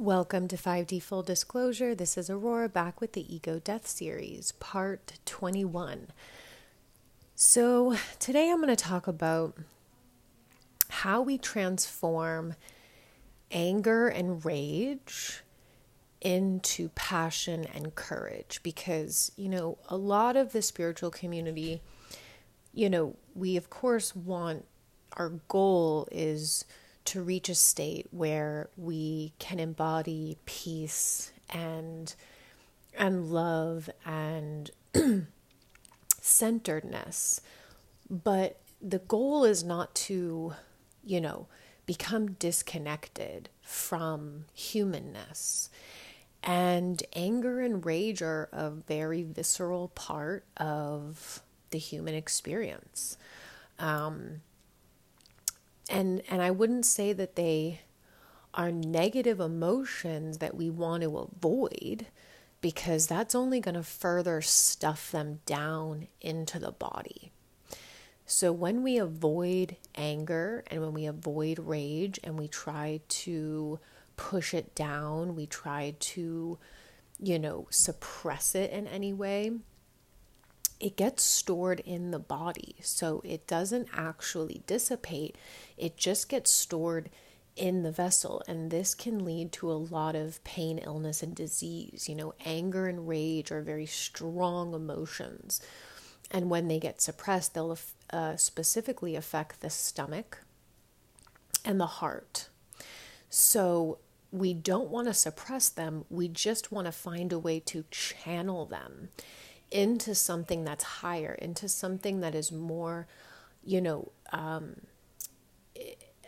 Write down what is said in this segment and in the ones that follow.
Welcome to 5D Full Disclosure. This is Aurora back with the Ego Death Series, part 21. So, today I'm going to talk about how we transform anger and rage into passion and courage because, you know, a lot of the spiritual community, you know, we of course want our goal is to reach a state where we can embody peace and and love and centeredness. But the goal is not to you know become disconnected from humanness. And anger and rage are a very visceral part of the human experience. Um, and and I wouldn't say that they are negative emotions that we want to avoid because that's only going to further stuff them down into the body. So when we avoid anger and when we avoid rage and we try to push it down, we try to you know suppress it in any way, it gets stored in the body. So it doesn't actually dissipate, it just gets stored in the vessel. And this can lead to a lot of pain, illness, and disease. You know, anger and rage are very strong emotions. And when they get suppressed, they'll uh, specifically affect the stomach and the heart. So we don't want to suppress them, we just want to find a way to channel them into something that's higher, into something that is more, you know, um,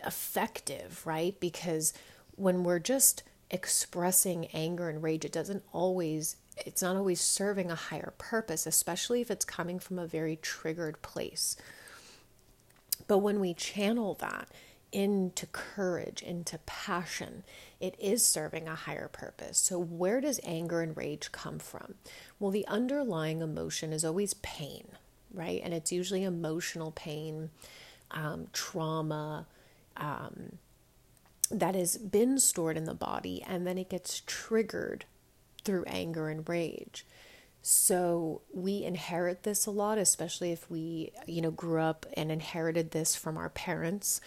effective, right? Because when we're just expressing anger and rage, it doesn't always, it's not always serving a higher purpose, especially if it's coming from a very triggered place. But when we channel that, into courage, into passion, it is serving a higher purpose. So, where does anger and rage come from? Well, the underlying emotion is always pain, right? And it's usually emotional pain, um, trauma. Um, that has been stored in the body and then it gets triggered through anger and rage. So we inherit this a lot, especially if we, you know, grew up and inherited this from our parents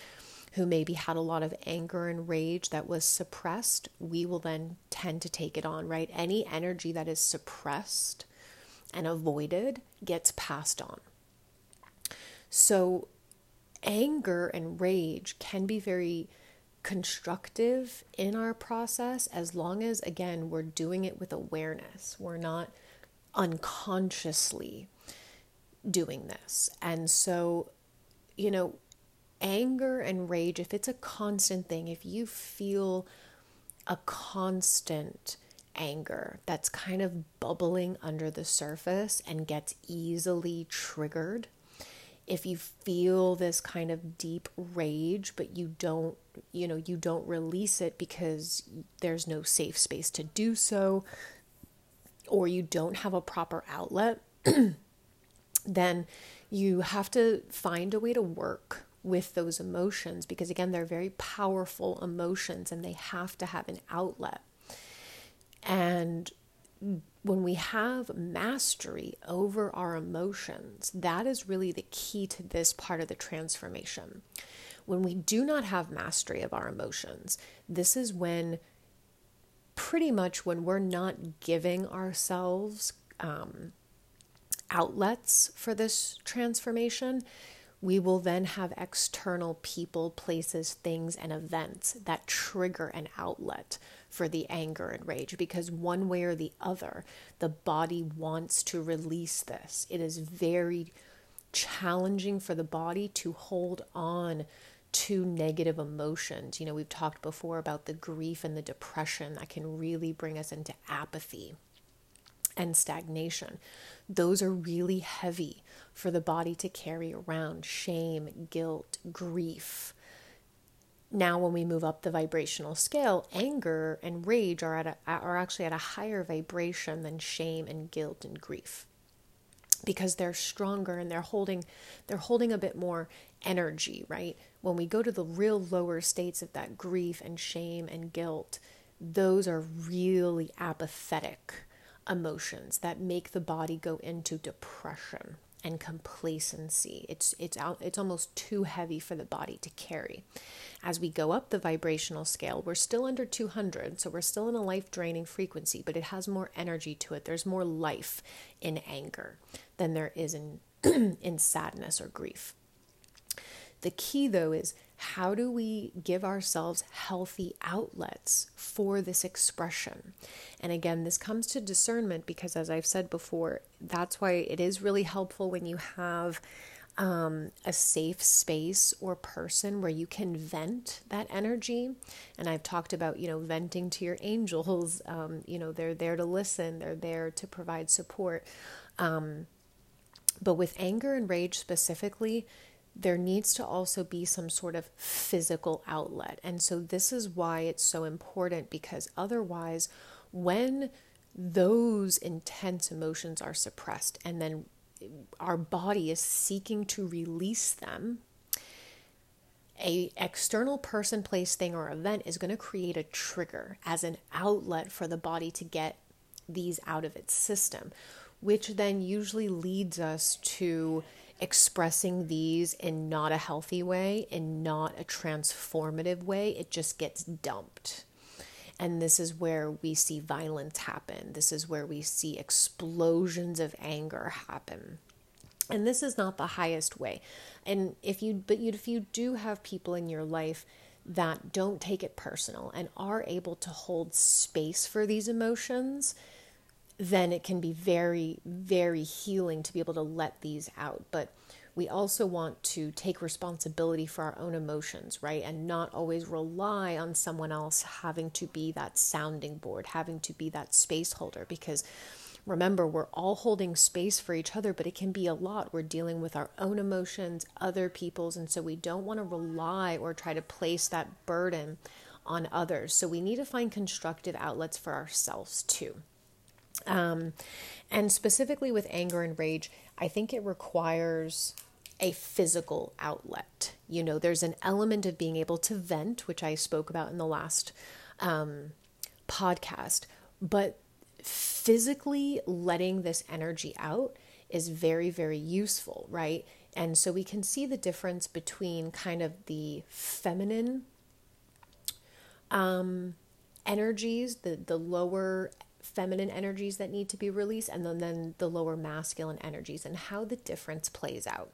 who maybe had a lot of anger and rage that was suppressed, we will then tend to take it on, right? Any energy that is suppressed and avoided gets passed on. So, anger and rage can be very constructive in our process as long as, again, we're doing it with awareness. We're not unconsciously doing this. And so, you know, anger and rage, if it's a constant thing, if you feel a constant anger that's kind of bubbling under the surface and gets easily triggered, if you feel this kind of deep rage but you don't you know you don't release it because there's no safe space to do so or you don't have a proper outlet then you have to find a way to work with those emotions because, again, they're very powerful emotions and they have to have an outlet. And when we have mastery over our emotions, that is really the key to this part of the transformation. When we do not have mastery of our emotions, this is when pretty much when we're not giving ourselves um, outlets for this transformation, we will then have external people, places, things, and events that trigger an outlet for the anger and rage because one way or the other, the body wants to release this. It is very challenging for the body to hold on to negative emotions. You know, we've talked before about the grief and the depression that can really bring us into apathy and stagnation. Those are really heavy for the body to carry around shame, guilt, grief. Now, when we move up the vibrational scale, anger and rage are, at a, are actually at a higher vibration than shame and guilt and grief because they're stronger and they're holding they're holding a bit more energy right when we go to the real lower states of that grief and shame and guilt those are really apathetic emotions that make the body go into depression and complacency. It's it's out it's almost too heavy for the body to carry. As we go up the vibrational scale, we're still under 200, so we're still in a life draining frequency, but it has more energy to it. There's more life in anger than there is in in sadness or grief. The key though is how do we give ourselves healthy outlets for this expression? And again, this comes to discernment because, as I've said before, that's why it is really helpful when you have um, a safe space or person where you can vent that energy. And I've talked about, you know, venting to your angels. Um, you know, they're there to listen, they're there to provide support. Um, but with anger and rage specifically, there needs to also be some sort of physical outlet. And so, this is why it's so important because otherwise, when those intense emotions are suppressed and then our body is seeking to release them a external person place thing or event is going to create a trigger as an outlet for the body to get these out of its system which then usually leads us to expressing these in not a healthy way, in not a transformative way. It just gets dumped. And this is where we see violence happen. This is where we see explosions of anger happen. And this is not the highest way. And if you, but you, if you do have people in your life that don't take it personal and are able to hold space for these emotions, then it can be very, very healing to be able to let these out. But we also want to take responsibility for our own emotions, right? And not always rely on someone else having to be that sounding board, having to be that space holder. Because remember, we're all holding space for each other, but it can be a lot. We're dealing with our own emotions, other people's, and so we don't want to rely or try to place that burden on others. So we need to find constructive outlets for ourselves too. Um, and specifically with anger and rage, I think it requires a physical outlet. You know, there's an element of being able to vent, which I spoke about in the last um, podcast, but physically letting this energy out is very, very useful, right? And so we can see the difference between kind of the feminine um, energies, the, the lower feminine energies that need to be released and then, then the lower masculine energies and how the difference plays out.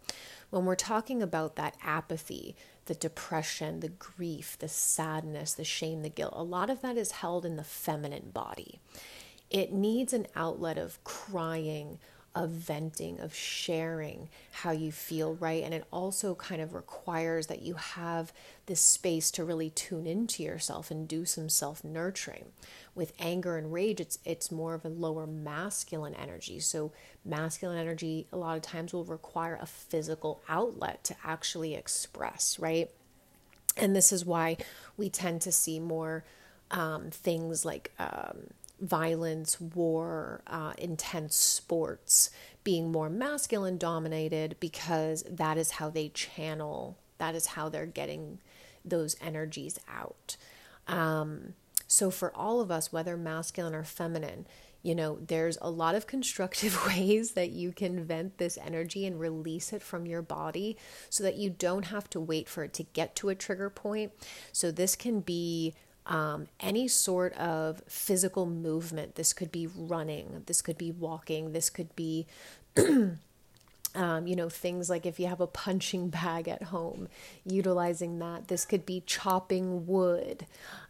When we're talking about that apathy, the depression, the grief, the sadness, the shame, the guilt, a lot of that is held in the feminine body. It needs an outlet of crying, of venting, of sharing how you feel, right? And it also kind of requires that you have this space to really tune into yourself and do some self nurturing. With anger and rage, it's it's more of a lower masculine energy. So masculine energy a lot of times will require a physical outlet to actually express, right? And this is why we tend to see more um, things like um, violence, war, uh, intense sports being more masculine dominated because that is how they channel, that is how they're getting those energies out. Um, so, for all of us, whether masculine or feminine, you know, there's a lot of constructive ways that you can vent this energy and release it from your body so that you don't have to wait for it to get to a trigger point. So, this can be um, any sort of physical movement. This could be running, this could be walking, this could be. Um, you know, things like if you have a punching bag at home, utilizing that. This could be chopping wood.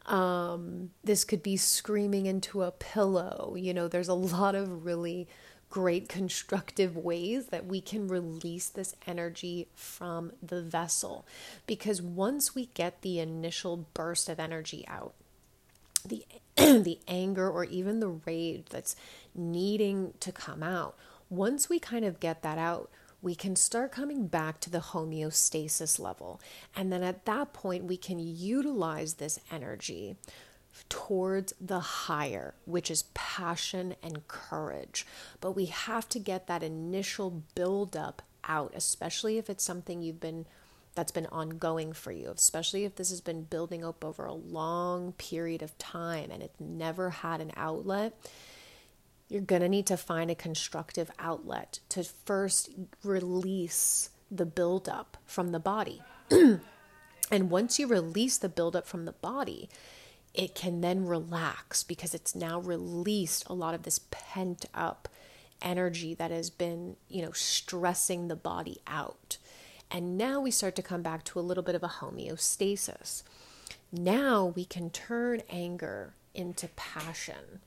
Um, this could be screaming into a pillow. You know, there's a lot of really great constructive ways that we can release this energy from the vessel. Because once we get the initial burst of energy out, the the anger or even the rage that's needing to come out, once we kind of get that out, we can start coming back to the homeostasis level. And then at that point, we can utilize this energy towards the higher, which is passion and courage. But we have to get that initial buildup out, especially if it's something you've been that's been ongoing for you, especially if this has been building up over a long period of time and it's never had an outlet, you're going to need to find a constructive outlet to first release the buildup from the body. and once you release the buildup from the body, it can then relax because it's now released a lot of this pent up energy that has been, you know, stressing the body out. And now we start to come back to a little bit of a homeostasis. Now we can turn anger into passion.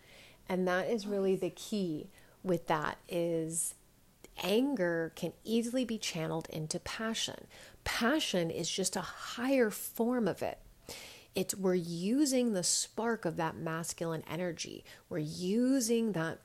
And that is really the key with that is anger can easily be channeled into passion. Passion is just a higher form of it. It's we're using the spark of that masculine energy. We're using that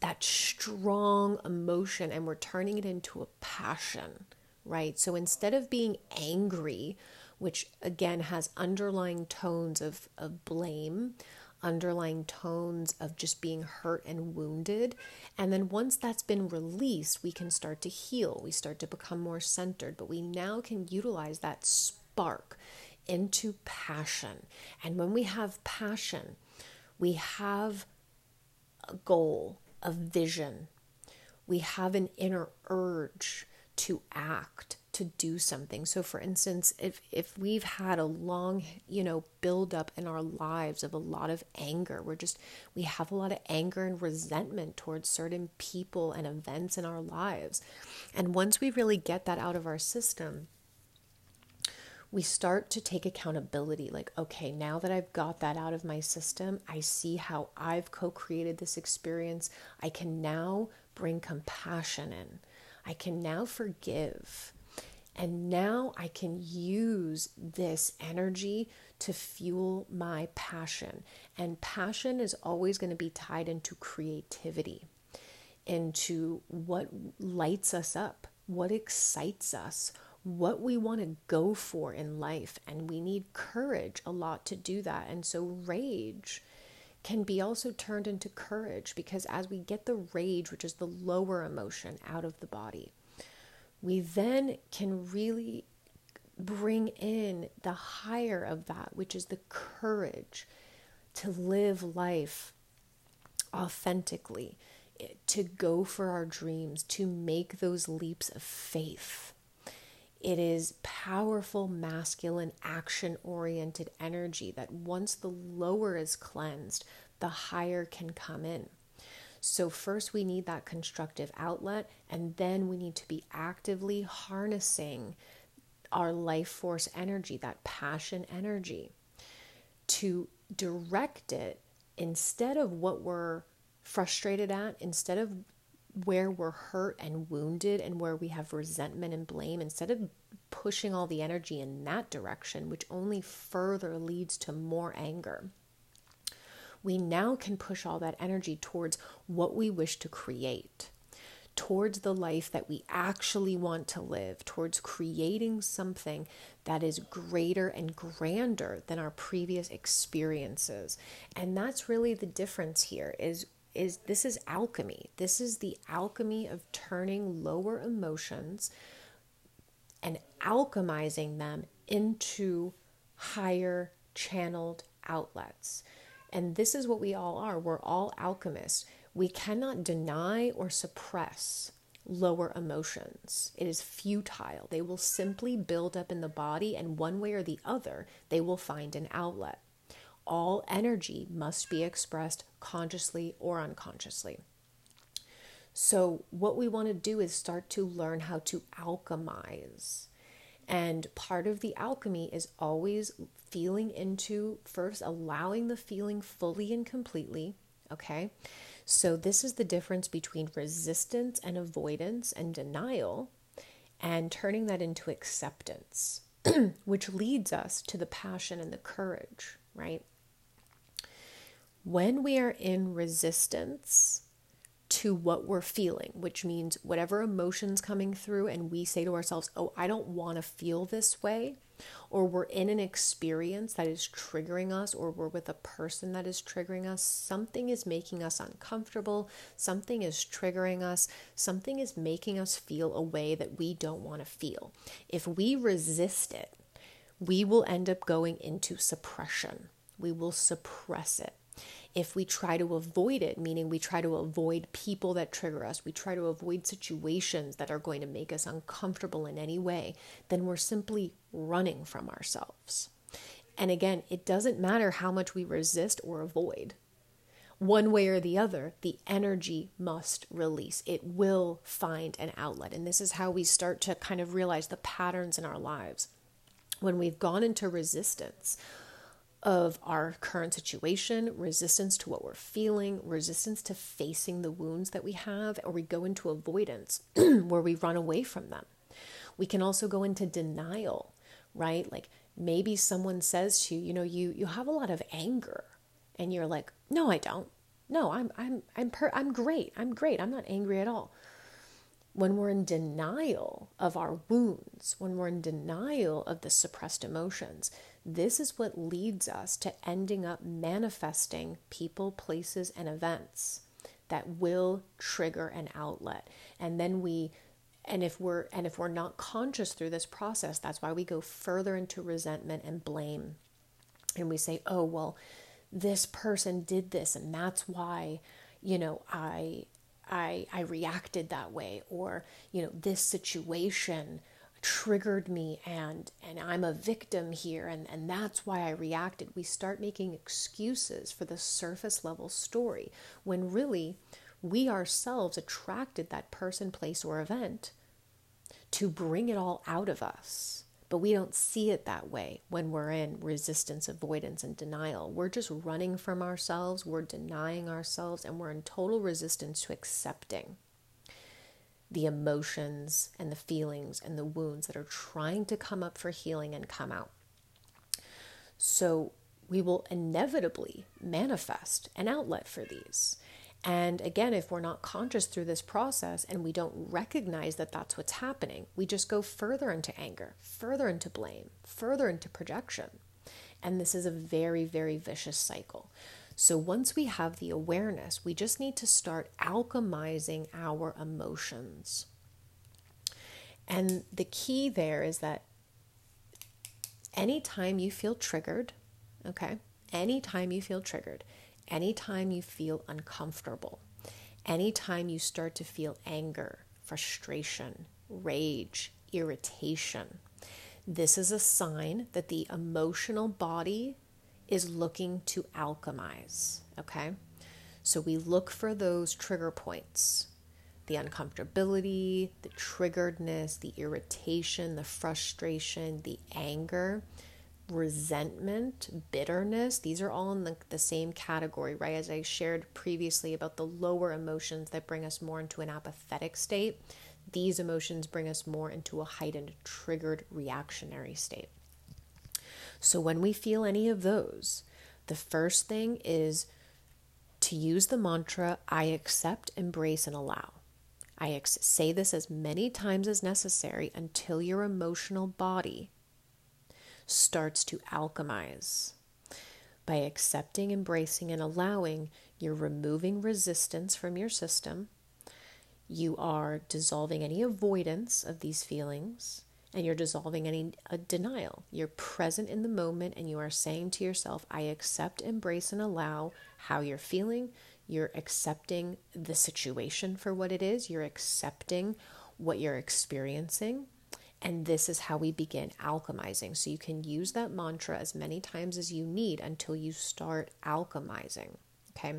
that strong emotion and we're turning it into a passion, right? So instead of being angry, which again has underlying tones of, of blame, underlying tones of just being hurt and wounded. And then once that's been released, we can start to heal. We start to become more centered, but we now can utilize that spark into passion. And when we have passion, we have a goal, a vision. We have an inner urge to act, to do something. So for instance, if if we've had a long, you know, build up in our lives of a lot of anger, we're just we have a lot of anger and resentment towards certain people and events in our lives. And once we really get that out of our system, we start to take accountability like, okay, now that I've got that out of my system, I see how I've co created this experience. I can now bring compassion in, I can now forgive. And now I can use this energy to fuel my passion. And passion is always going to be tied into creativity, into what lights us up, what excites us, what we want to go for in life. And we need courage a lot to do that. And so, rage can be also turned into courage because as we get the rage, which is the lower emotion, out of the body, we then can really bring in the higher of that, which is the courage to live life authentically, to go for our dreams, to make those leaps of faith it is powerful, masculine, action oriented energy that once the lower is cleansed, the higher can come in. So, first, we need that constructive outlet, and then we need to be actively harnessing our life force energy, that passion energy, to direct it instead of what we're frustrated at, instead of where we're hurt and wounded and where we have resentment and blame, instead of pushing all the energy in that direction, which only further leads to more anger, we now can push all that energy towards what we wish to create, towards the life that we actually want to live, towards creating something that is greater and grander than our previous experiences. And that's really the difference here is is this is alchemy. This is the alchemy of turning lower emotions and alchemizing them into higher channeled outlets. And this is what we all are. We're all alchemists. We cannot deny or suppress lower emotions. It is futile. They will simply build up in the body, and one way or the other, they will find an outlet all energy must be expressed consciously or unconsciously. So, what we want to do is start to learn how to alchemize. And part of the alchemy is always feeling into first allowing the feeling fully and completely. Okay. So, this is the difference between resistance and avoidance and denial, and turning that into acceptance, which leads us to the passion and the courage, right? When we are in resistance to what we're feeling, which means whatever emotions coming through, and we say to ourselves, Oh, I don't want to feel this way, or we're in an experience that is triggering us, or we're with a person that is triggering us, something is making us uncomfortable, something is triggering us, something is making us feel a way that we don't want to feel. If we resist it, we will end up going into suppression. We will suppress it. If we try to avoid it, meaning we try to avoid people that trigger us, we try to avoid situations that are going to make us uncomfortable in any way, then we're simply running from ourselves. And again, it doesn't matter how much we resist or avoid. One way or the other, the energy must release. It will find an outlet. And this is how we start to kind of realize the patterns in our lives. When we've gone into resistance, of our current situation, resistance to what we're feeling, resistance to facing the wounds that we have, or we go into avoidance where we run away from them. We can also go into denial, right? Like maybe someone says to you, you know, you you have a lot of anger and you're like, "No, I don't. No, I'm I'm I'm per- I'm great. I'm great. I'm not angry at all." When we're in denial of our wounds, when we're in denial of the suppressed emotions, this is what leads us to ending up manifesting people, places, and events that will trigger an outlet. And then we and if we're and if we're not conscious through this process, that's why we go further into resentment and blame. And we say, "Oh, well, this person did this and that's why, you know, I I I reacted that way or, you know, this situation triggered me and and I'm a victim here and and that's why I reacted. We start making excuses for the surface level story when really we ourselves attracted that person, place or event to bring it all out of us. But we don't see it that way when we're in resistance, avoidance, and denial. We're just running from ourselves, we're denying ourselves, and we're in total resistance to accepting the emotions and the feelings and the wounds that are trying to come up for healing and come out. So we will inevitably manifest an outlet for these. And again, if we're not conscious through this process and we don't recognize that that's what's happening, we just go further into anger, further into blame, further into projection. And this is a very, very vicious cycle. So once we have the awareness, we just need to start alchemizing our emotions. And the key there is that anytime you feel triggered, okay, anytime you feel triggered, anytime you feel uncomfortable, anytime you start to feel anger, frustration, rage, irritation, this is a sign that the emotional body is looking to alchemize. Okay. So we look for those trigger points the uncomfortability, the triggeredness, the irritation, the frustration, the anger, resentment, bitterness. These are all in the, the same category, right? As I shared previously about the lower emotions that bring us more into an apathetic state, these emotions bring us more into a heightened, triggered, reactionary state. So when we feel any of those, the first thing is to use the mantra I accept, embrace, and allow. I ex- say this as many times as necessary until your emotional body starts to alchemize. By accepting, embracing, and allowing, you're removing resistance from your system. You are dissolving any avoidance of these feelings and you're dissolving any denial. You're present in the moment and you are saying to yourself, I accept, embrace, and allow how you're feeling. You're accepting the situation for what it is, you're accepting what you're experiencing. And this is how we begin alchemizing. So you can use that mantra as many times as you need until you start alchemizing. Okay.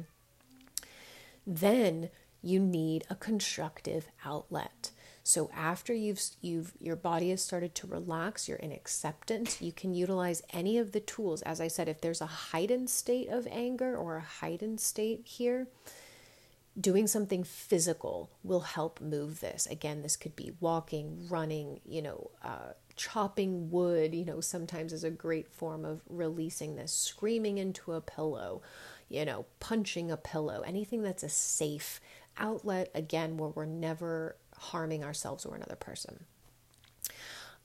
Then you need a constructive outlet. So after you've you've your body has started to relax, you're in acceptance, you can utilize any of the tools. As I said, if there's a heightened state of anger or a heightened state here, doing something physical will help move this. Again, this could be walking, running, you know, uh, chopping wood, you know, sometimes is a great form of releasing this, screaming into a pillow, you know, punching a pillow, anything that's a safe outlet, again, where we're never harming ourselves or another person.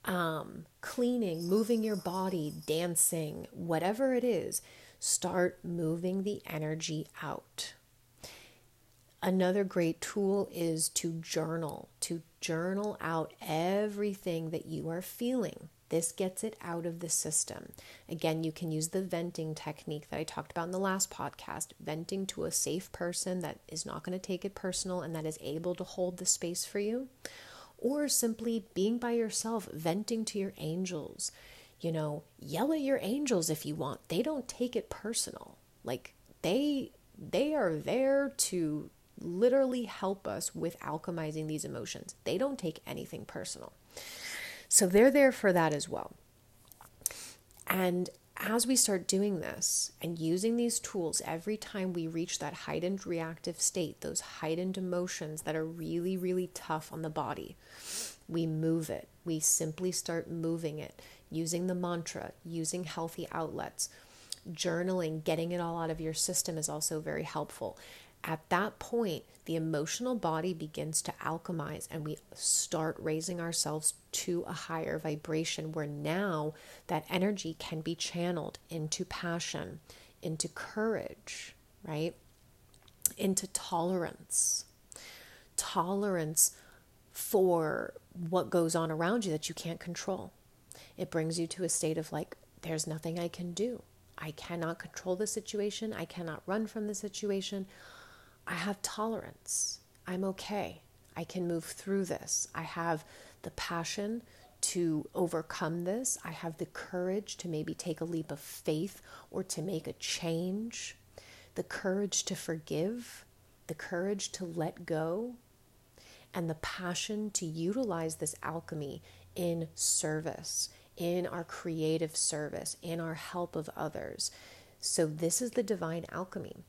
um, cleaning, moving your body, dancing, whatever it is, start moving the energy out. Another great tool is to journal, to journal out everything that you are feeling. This gets it out of the system. Again, you can use the venting technique that I talked about in the last podcast, venting to a safe person that is not going to take it personal and that is able to hold the space for you, or simply being by yourself, venting to your angels. You know, yell at your angels if you want. They don't take it personal. Like they they are there to literally help us with alchemizing these emotions. They don't take anything personal. So they're there for that as well. And as we start doing this and using these tools every time we reach that heightened reactive state, those heightened emotions that are really, really tough on the body, we move it. We simply start moving it using the mantra, using healthy outlets. Journaling, getting it all out of your system is also very helpful. At that point, the emotional body begins to alchemize and we start raising ourselves to a higher vibration where now that energy can be channeled into passion, into courage, right? Into tolerance. Tolerance for what goes on around you that you can't control. It brings you to a state of like, there's nothing I can do. I cannot control the situation. I cannot run from the situation. I have tolerance. I'm okay. I can move through this. I have the passion to overcome this. I have the courage to maybe take a leap of faith or to make a change, the courage to forgive, the courage to let go, and the passion to utilize this alchemy in service, in our creative service, in our help of others. So, this is the divine alchemy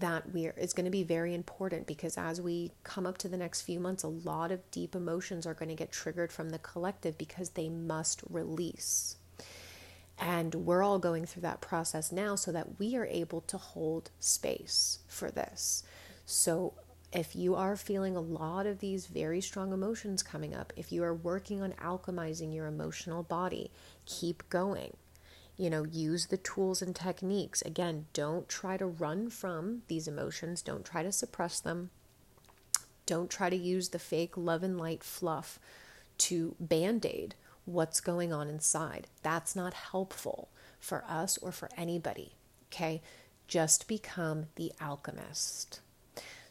that we are, is going to be very important because as we come up to the next few months, a lot of deep emotions are going to get triggered from the collective because they must release. And we're all going through that process now so that we are able to hold space for this. So, if you are feeling a lot of these very strong emotions coming up, if you are working on alchemizing your emotional body, keep going you know, use the tools and techniques. Again, don't try to run from these emotions, don't try to suppress them. Don't try to use the fake love and light fluff to band aid what's going on inside. That's not helpful for us or for anybody. Okay? Just become the alchemist.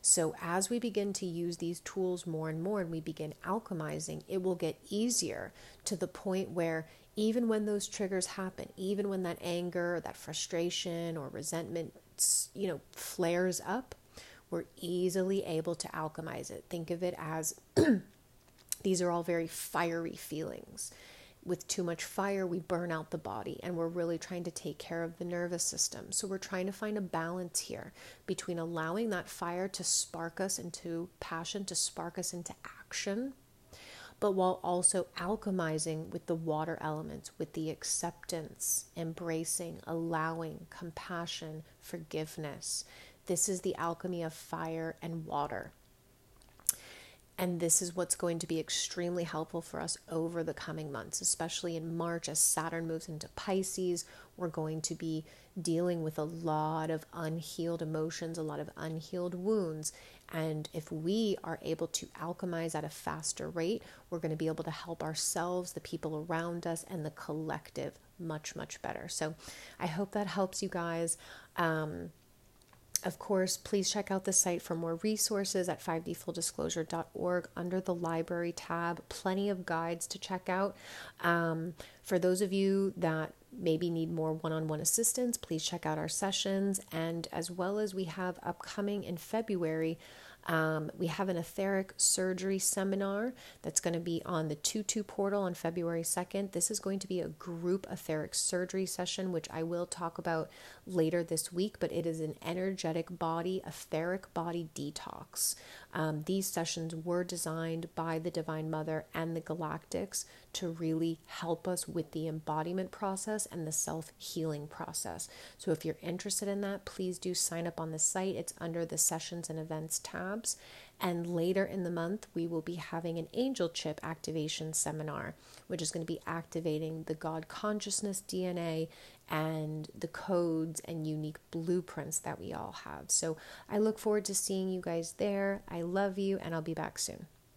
So, as we begin to use these tools more and more and we begin alchemizing, it will get easier to the point where even when those triggers happen, even when that anger, that frustration, or resentment, you know, flares up, we're easily able to alchemize it. Think of it as these are all very fiery feelings. With too much fire, we burn out the body, and we're really trying to take care of the nervous system. So, we're trying to find a balance here between allowing that fire to spark us into passion, to spark us into action, but while also alchemizing with the water elements, with the acceptance, embracing, allowing, compassion, forgiveness. This is the alchemy of fire and water. And this is what's going to be extremely helpful for us over the coming months, especially in March as Saturn moves into Pisces. We're going to be dealing with a lot of unhealed emotions, a lot of unhealed wounds. And if we are able to alchemize at a faster rate, we're going to be able to help ourselves, the people around us, and the collective much, much better. So I hope that helps you guys. Um, of course, please check out the site for more resources at 5dfulldisclosure.org under the library tab. Plenty of guides to check out. Um, for those of you that maybe need more one on one assistance, please check out our sessions. And as well as we have upcoming in February, um, we have an etheric surgery seminar that's going to be on the 2 2 portal on February 2nd. This is going to be a group etheric surgery session, which I will talk about later this week, but it is an energetic body, etheric body detox. Um, these sessions were designed by the Divine Mother and the Galactics to really help us with the embodiment process and the self healing process. So, if you're interested in that, please do sign up on the site. It's under the sessions and events tabs. And later in the month, we will be having an angel chip activation seminar, which is going to be activating the God consciousness DNA and the codes and unique blueprints that we all have. So I look forward to seeing you guys there. I love you, and I'll be back soon.